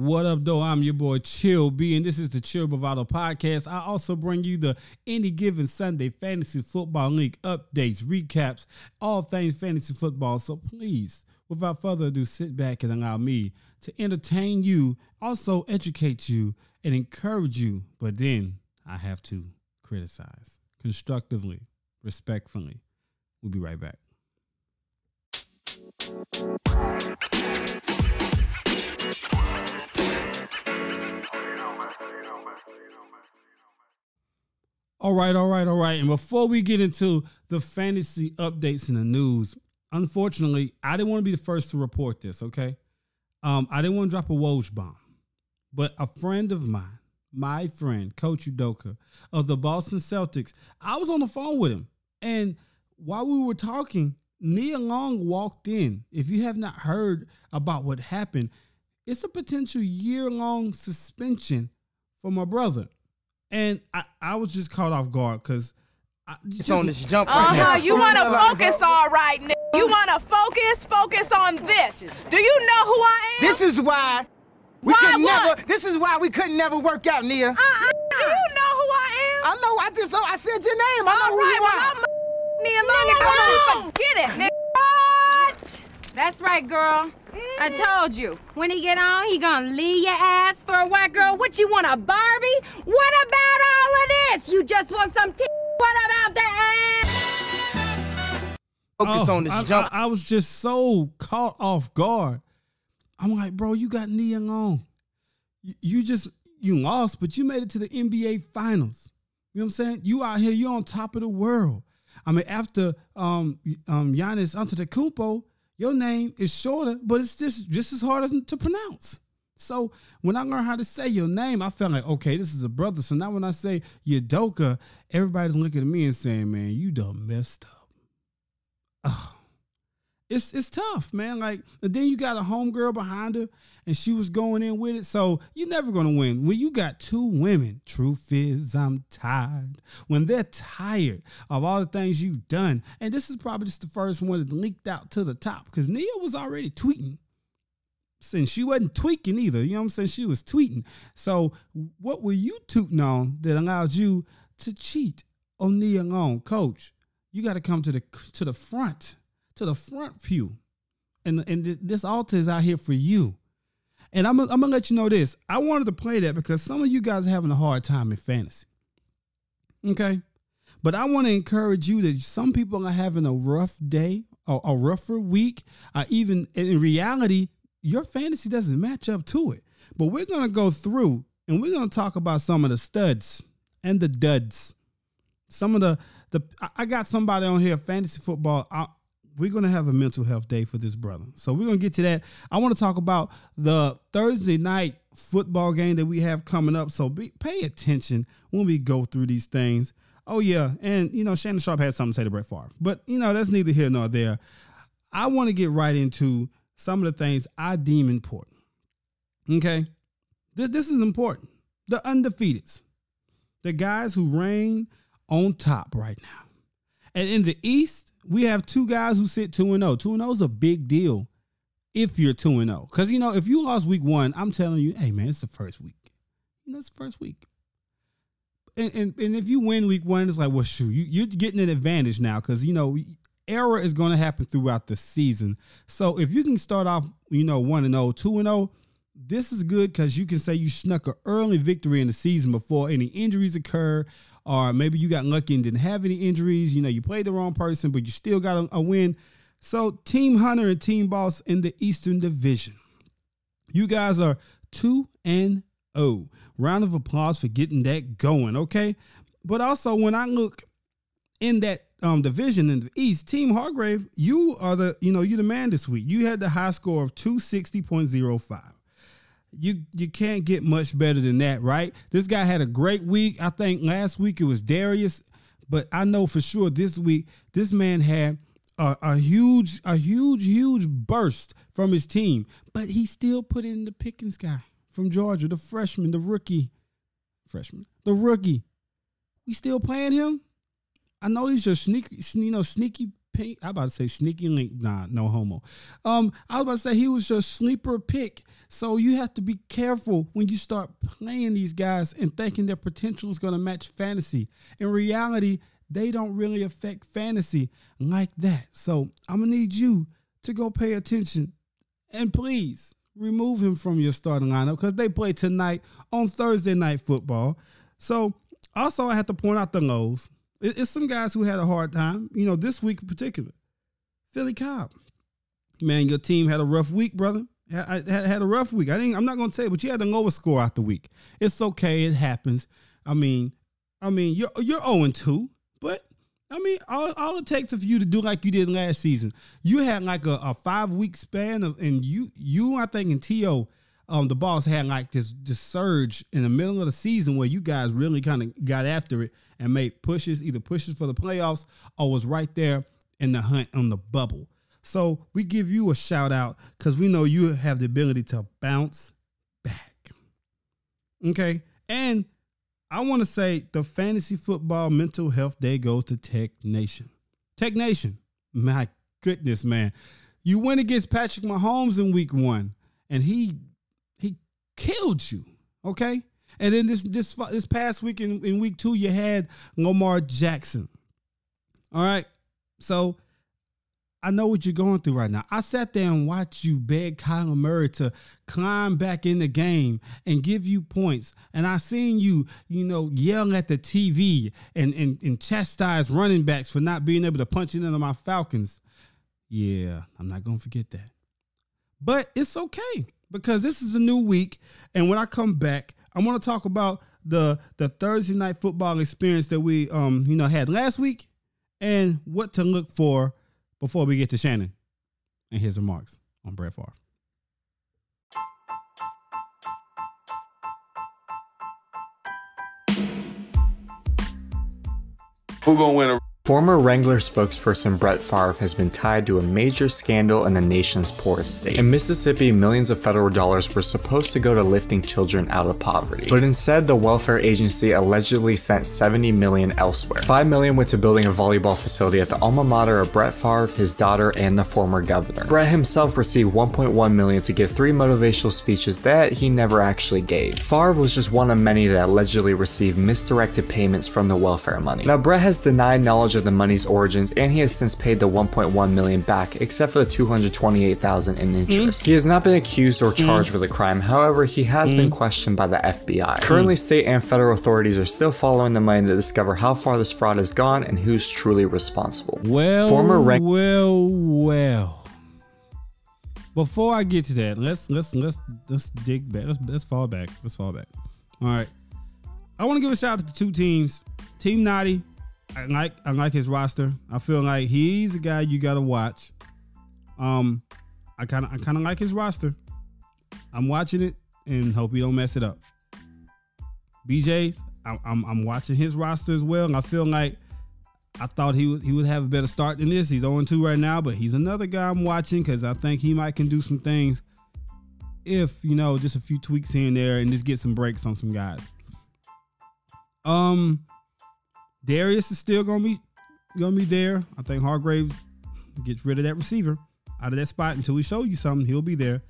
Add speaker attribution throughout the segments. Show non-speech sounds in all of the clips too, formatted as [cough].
Speaker 1: What up, though? I'm your boy Chill B, and this is the Chill Bravado podcast. I also bring you the Any Given Sunday Fantasy Football League updates, recaps, all things fantasy football. So please, without further ado, sit back and allow me to entertain you, also educate you, and encourage you. But then I have to criticize constructively, respectfully. We'll be right back. All right, all right, all right. And before we get into the fantasy updates in the news, unfortunately, I didn't want to be the first to report this, okay? Um, I didn't want to drop a Woj bomb, but a friend of mine, my friend, Coach Udoka of the Boston Celtics, I was on the phone with him. And while we were talking, Nia Long walked in. If you have not heard about what happened, it's a potential year long suspension for my brother. And I, I was just caught off guard because
Speaker 2: it's on this jump
Speaker 3: right uh-huh. You want to focus, all right, Nick. You want to focus? Focus on this. Do you know who I am?
Speaker 2: This is why we
Speaker 3: why
Speaker 2: could
Speaker 3: what?
Speaker 2: never. This is why we couldn't never work out, Nia.
Speaker 3: Uh-uh. Do you know who I
Speaker 2: am? I know. I just. I said your name. I know
Speaker 3: all right,
Speaker 2: who you
Speaker 3: well,
Speaker 2: are.
Speaker 3: I'm Nia Long, and don't you forget it, Nick.
Speaker 4: What? That's right, girl. I told you, when he get on, he gonna leave your ass for a white girl. What you want, a Barbie? What about all of this? You just want some t- What about the ass?
Speaker 2: Focus
Speaker 1: Oh,
Speaker 2: on this
Speaker 1: I,
Speaker 2: jump.
Speaker 1: I, I was just so caught off guard. I'm like, bro, you got Nia Long. You, you just you lost, but you made it to the NBA Finals. You know what I'm saying? You out here, you're on top of the world. I mean, after um um Giannis Antetokounmpo, your name is shorter, but it's just just as hard as to pronounce. So when I learned how to say your name, I felt like, okay, this is a brother. So now when I say Udoka, everybody's looking at me and saying, man, you done messed up. Ugh. It's it's tough, man. Like, and then you got a homegirl behind her, and she was going in with it. So you're never gonna win. When you got two women, truth is I'm tired. When they're tired of all the things you've done, and this is probably just the first one that leaked out to the top because Nia was already tweeting. Since she wasn't tweaking either, you know what I'm saying? She was tweeting. So what were you tooting on that allowed you to cheat on Nia Long, coach? You got to come to the to the front to the front pew. And, and this altar is out here for you. And I'm, I'm to let you know this. I wanted to play that because some of you guys are having a hard time in fantasy. Okay? But I want to encourage you that some people are having a rough day or a rougher week. Uh, even in reality, your fantasy doesn't match up to it. But we're to go through and we're to talk about some of the studs and the duds. Some of the, the I got somebody on here, fantasy football. We're going to have a mental health day for this brother. So we're going to get to that. I want to talk about the Thursday night football game that we have coming up. So be, pay attention when we go through these things. Oh, yeah. And, you know, Shannon Sharpe had something to say to Brett Favre. But, you know, that's neither here nor there. I want to get right into some of the things I deem important. Okay? This, this is important. The undefeateds, the guys who reign on top right now. And in the East, we have two guys who sit 2 and 0. 2 and 0 is a big deal if you're 2 and 0. Because, you know, if you lost week one, I'm telling you, hey, man, it's the first week. You know, it's the first week. And, and, and if you win week one, it's like, well, shoot, you, you're getting an advantage now because, you know, error is going to happen throughout the season. So if you can start off, you know, 1 and 0, 2 and 0, this is good because you can say you snuck an early victory in the season before any injuries occur or maybe you got lucky and didn't have any injuries. You know, you played the wrong person, but you still got a, a win. So, Team Hunter and Team Boss in the Eastern Division. You guys are 2 and 0. Round of applause for getting that going, okay? But also, when I look in that um, division in the East, Team Hargrave, you are the, you know, you're the man this week. You had the high score of 260.05 you you can't get much better than that, right? This guy had a great week. I think last week it was Darius, but I know for sure this week this man had a, a huge a huge huge burst from his team, but he still put in the Pickens guy from Georgia, the freshman, the rookie, freshman, the rookie. We still playing him. I know he's your sneaky, you know, sneaky pink. I about to say sneaky link. Nah, no homo. Um, I was about to say he was your sleeper pick. So you have to be careful when you start playing these guys and thinking their potential is going to match fantasy. In reality, they don't really affect fantasy like that. So I'm gonna need you to go pay attention and please remove him from your starting lineup because they play tonight on Thursday night football. So also I have to point out the lows. It- It's some guys who had a hard time, you know, this week in particular. Philly Cobb. Man, your team had a rough week, brother. I had, a rough week. I didn't, I'm not going to tell you, but you had the lowest score out the week. It's okay. It happens. I mean, I mean, you're you're 0 2, but I mean, all, all it takes for you to do like you did last season. You had like a, a five week span of, and you you I think and To, um, the boss had like this this surge in the middle of the season where you guys really kind of got after it and made pushes, either pushes for the playoffs or was right there in the hunt on the bubble. So we give you a shout out because we know you have the ability to bounce back. Okay. And I want to say the fantasy football mental health day goes to Tech Nation. Tech Nation, my goodness, man. You went against Patrick Mahomes in week one, and he he killed you. Okay. And then this this this past week in, in week two, you had Lamar Jackson. All right. So I know what you're going through right now. I sat there and watched you beg Kyler Murray to climb back in the game and give you points. And I seen you, you know, yell at the TV and, and, and chastise running backs for not being able to punch into my Falcons. Yeah, I'm not going to forget that. But it's okay because this is a new week. And when I come back, I want to talk about the the Thursday night football experience that we um you know had last week and what to look for before we get to Shannon and his remarks on Brett Favre.
Speaker 5: Who gonna win a
Speaker 6: Former Wrangler spokesperson Brett Favre has been tied to a major scandal in the nation's poorest state. In Mississippi, millions of federal dollars were supposed to go to lifting children out of poverty. But instead, the welfare agency allegedly sent 70 million elsewhere. 5 million went to building a volleyball facility at the alma mater of Brett Favre, his daughter, and the former governor. Brett himself received 1.1 million to give three motivational speeches that he never actually gave. Favre was just one of many that allegedly received misdirected payments from the welfare money. Now, Brett has denied knowledge of the money's origins, and he has since paid the 1.1 million back, except for the 228,000 in interest. Mm-hmm. He has not been accused or mm-hmm. charged with a crime. However, he has been mm-hmm. questioned by the FBI. Currently, state and federal authorities are still following the money to discover how far this fraud has gone and who's truly responsible.
Speaker 1: Well,
Speaker 6: Former rank-
Speaker 1: well, well. Before I get to that, let's let's let's let's dig back. Let's let's fall back. Let's fall back. All right. I want to give a shout out to two teams. Team Naughty. I like I like his roster. I feel like he's a guy you gotta watch. Um, I kind of I kind of like his roster. I'm watching it and hope he don't mess it up. BJ, I'm, I'm I'm watching his roster as well, and I feel like I thought he would he would have a better start than this. He's 0 2 right now, but he's another guy I'm watching because I think he might can do some things if you know just a few tweaks here and there and just get some breaks on some guys. Um, Darius is still gonna be gonna be there. I think Hargrave gets rid of that receiver out of that spot until we show you something. He'll be there.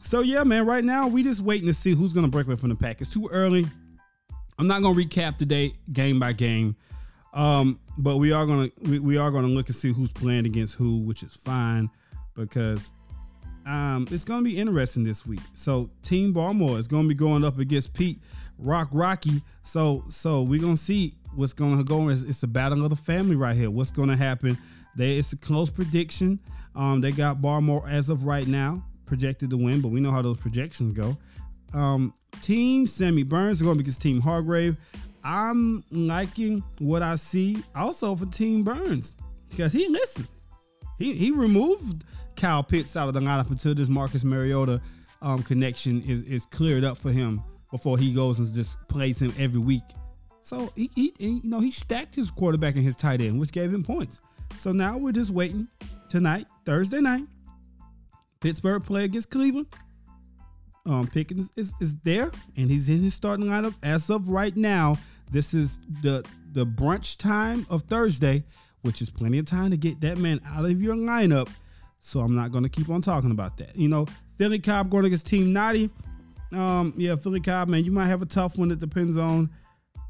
Speaker 1: So yeah, man. Right now we just waiting to see who's gonna break away from the pack. It's too early. I'm not gonna recap today game by game. Um, but we are gonna we, we are gonna look and see who's playing against who, which is fine because um it's gonna be interesting this week. So Team Baltimore is gonna be going up against Pete Rock Rocky. So so we're gonna see what's gonna go. It's, it's a battle of the family right here. What's gonna happen? They it's a close prediction. Um, they got Baltimore as of right now projected to win, but we know how those projections go. Um, team Sammy Burns is going against Team Hargrave. I'm liking what I see also for Team Burns because he listened. He he removed Kyle Pitts out of the lineup until this Marcus Mariota um, connection is, is cleared up for him before he goes and just plays him every week. So he, he you know he stacked his quarterback and his tight end, which gave him points. So now we're just waiting tonight, Thursday night. Pittsburgh play against Cleveland. Um, Pickens is, is there, and he's in his starting lineup as of right now. This is the the brunch time of Thursday. which is plenty of time to get that man out of your lineup. So I'm not going to keep on talking about that. You know, Philly Cobb going against Team Naughty. Um, yeah, Philly Cobb, man, you might have a tough one. It depends on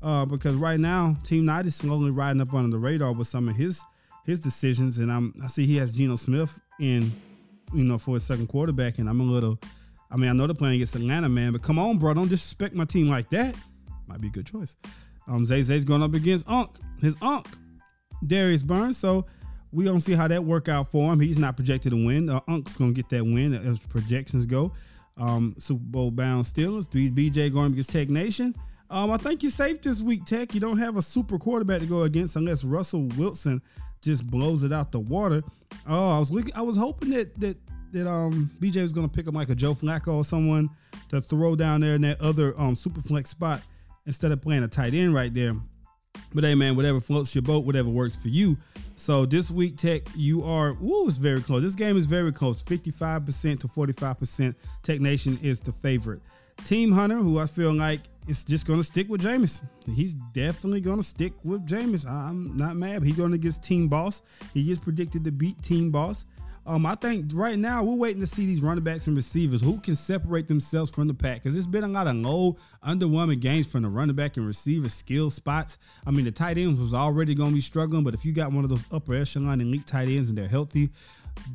Speaker 1: uh, because right now Team Naughty is slowly riding up under the radar with some of his his decisions, and I'm I see he has Geno Smith in, you know, for his second quarterback, and I'm a little. I mean, I know they're playing against Atlanta, man, but come on, bro, don't disrespect my team like that. Might be a good choice. Um, Zay Zay's going up against Unc, his Unc, Darius Burns. So we gonna see how that work out for him. He's not projected to win. Uh, gonna get that win as projections go. Um, Super Bowl bound Steelers. BJ going against Tech Nation. Um, I think you're safe this week, Tech. You don't have a super quarterback to go against unless Russell Wilson just blows it out the water. Oh, I was looking, I was hoping that that that um BJ was gonna pick up like a Joe Flacco or someone to throw down there in that other um super flex spot instead of playing a tight end right there. But hey, man, whatever floats your boat, whatever works for you. So this week, Tech, you are, woo, it's very close. This game is very close 55% to 45%. Tech Nation is the favorite. Team Hunter, who I feel like is just going to stick with Jameis. He's definitely going to stick with Jameis. I'm not mad. He's going get Team Boss. He is predicted to beat Team Boss. Um, I think right now we're waiting to see these running backs and receivers who can separate themselves from the pack because it's been a lot of low, underwhelming games from the running back and receiver skill spots. I mean, the tight ends was already going to be struggling, but if you got one of those upper echelon elite tight ends and they're healthy,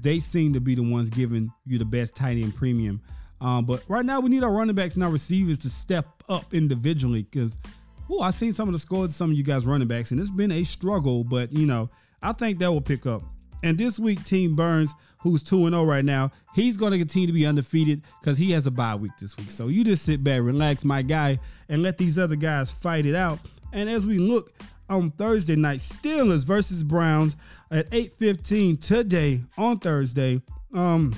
Speaker 1: they seem to be the ones giving you the best tight end premium. Um, but right now we need our running backs and our receivers to step up individually because, well, I've seen some of the scores, some of you guys running backs, and it's been a struggle. But you know, I think that will pick up. And this week, Team Burns, who's 2 0 right now, he's going to continue to be undefeated because he has a bye week this week. So you just sit back, relax, my guy, and let these other guys fight it out. And as we look on Thursday night, Steelers versus Browns at 8:15 today on Thursday. Um,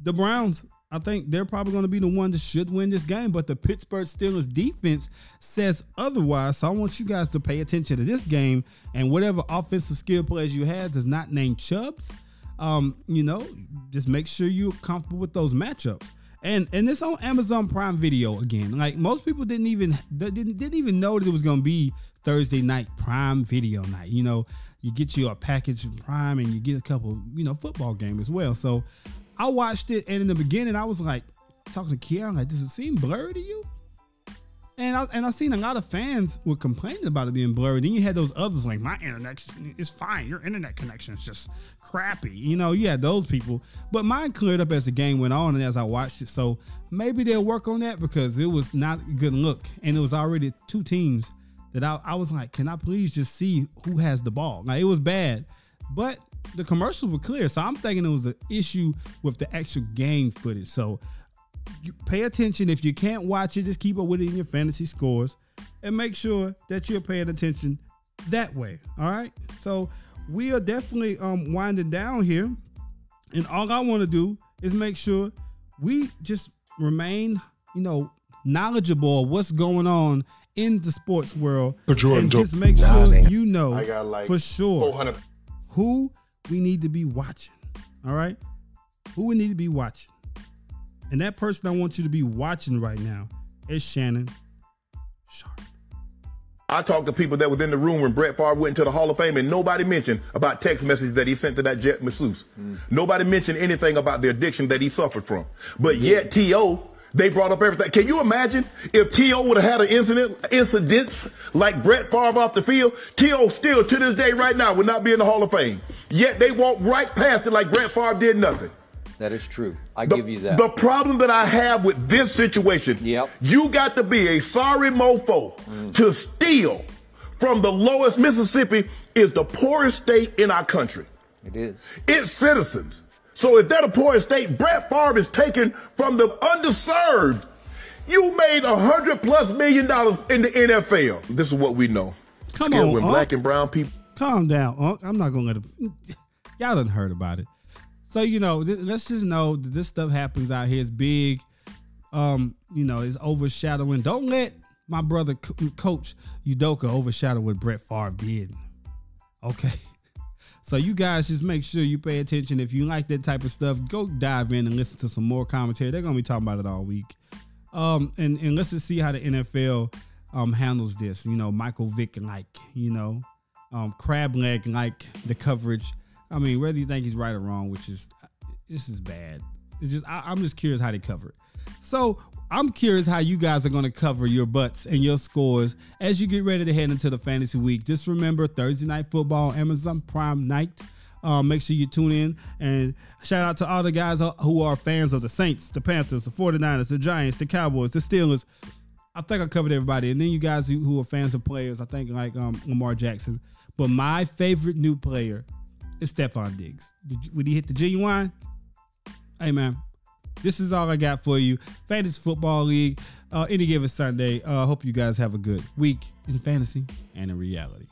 Speaker 1: the Browns, I think they're probably going to be the one that should win this game, but the Pittsburgh Steelers defense says otherwise. So I want you guys to pay attention to this game and whatever offensive skill players you have does not name Chubbs. Um, you know, just make sure you're comfortable with those matchups. And and it's on Amazon Prime Video again. Like most people didn't even didn't didn't even know that it was going to be Thursday night Prime Video night. You know, you get you a package from Prime and you get a couple, you know, football game as well. So I watched it, and in the beginning, I was like talking to Kiara, like, does it seem blurry to you? And I and I seen a lot of fans were complaining about it being blurry. Then you had those others like my internet is fine. Your internet connection is just crappy. You know, you had those people. But mine cleared up as the game went on and as I watched it. So maybe they'll work on that because it was not a good look. And it was already two teams that I, I was like, can I please just see who has the ball? Now it was bad, but the commercials were clear. So I'm thinking it was an issue with the actual game footage. So you pay attention. If you can't watch it, just keep up with it in your fantasy scores and make sure that you're paying attention that way. All right. So we are definitely um winding down here. And all I want to do is make sure we just remain, you know, knowledgeable of what's going on in the sports world. and just make sure you know
Speaker 5: I got like
Speaker 1: for sure
Speaker 5: 400
Speaker 1: who we need to be watching. All right? Who we need to be watching. And that person I want you to be watching right now is Shannon Sharpe.
Speaker 5: I talked to people that was in the room when Brett Favre went into the Hall of Fame, and nobody mentioned about text messages that he sent to that jet masseuse. Mm. Nobody mentioned anything about the addiction that he suffered from. But yet, T.O., they brought up everything. Can you imagine if T.O. would have had an incident, incidents like Brett Favre off the field? T.O. still, to this day, right now, would not be in the Hall of Fame. Yet they walked right past it like Brett Favre did nothing.
Speaker 7: That is true. I
Speaker 5: The,
Speaker 7: give you that.
Speaker 5: the problem that I have with this situation,
Speaker 7: Yep.
Speaker 5: you got to be a sorry mofo mm. to steal from the lowest Mississippi is the poorest state in our country.
Speaker 7: it is.
Speaker 5: Its citizens. So if they're the poorest state, Brett Favre is taken from the underserved. You made a hundred plus million dollars in the NFL. This is what we know.
Speaker 1: Come
Speaker 5: Scared
Speaker 1: on,
Speaker 5: when
Speaker 1: Unc.
Speaker 5: black and brown people.
Speaker 1: Calm down, Unc. I'm not gonna let him. [laughs] Y'all done heard about it. So you know, th- let's just know that this stuff happens out here. It's big. Um, you know, it's overshadowing. Don't let my brother Co- Coach Udoka overshadow what Brett Favre did. Okay. So you guys just make sure you pay attention. If you like that type of stuff, go dive in and listen to some more commentary. They're gonna be talking about it all week. Um, and and let's just see how the NFL um handles this. You know, Michael Vick like, you know, um, crab leg like the coverage. I mean, whether you think he's right or wrong, which is this is bad. It's just I, I'm just curious how they cover it. So I'm curious how you guys are going to cover your butts and your scores as you get ready to head into the fantasy week. Just remember Thursday night football, Amazon Prime night. Uh, make sure you tune in and shout out to all the guys who are fans of the Saints, the Panthers, the 49ers, the Giants, the Cowboys, the Steelers. I think I covered everybody. And then you guys who, are fans of players, I think like um, Lamar Jackson. But my favorite new player is Stefon Diggs. Did when he hit the genuine, hey man, this is all I got for you. Fantasy Football League, uh, any given Sunday. I uh, hope you guys have a good week in fantasy and in reality.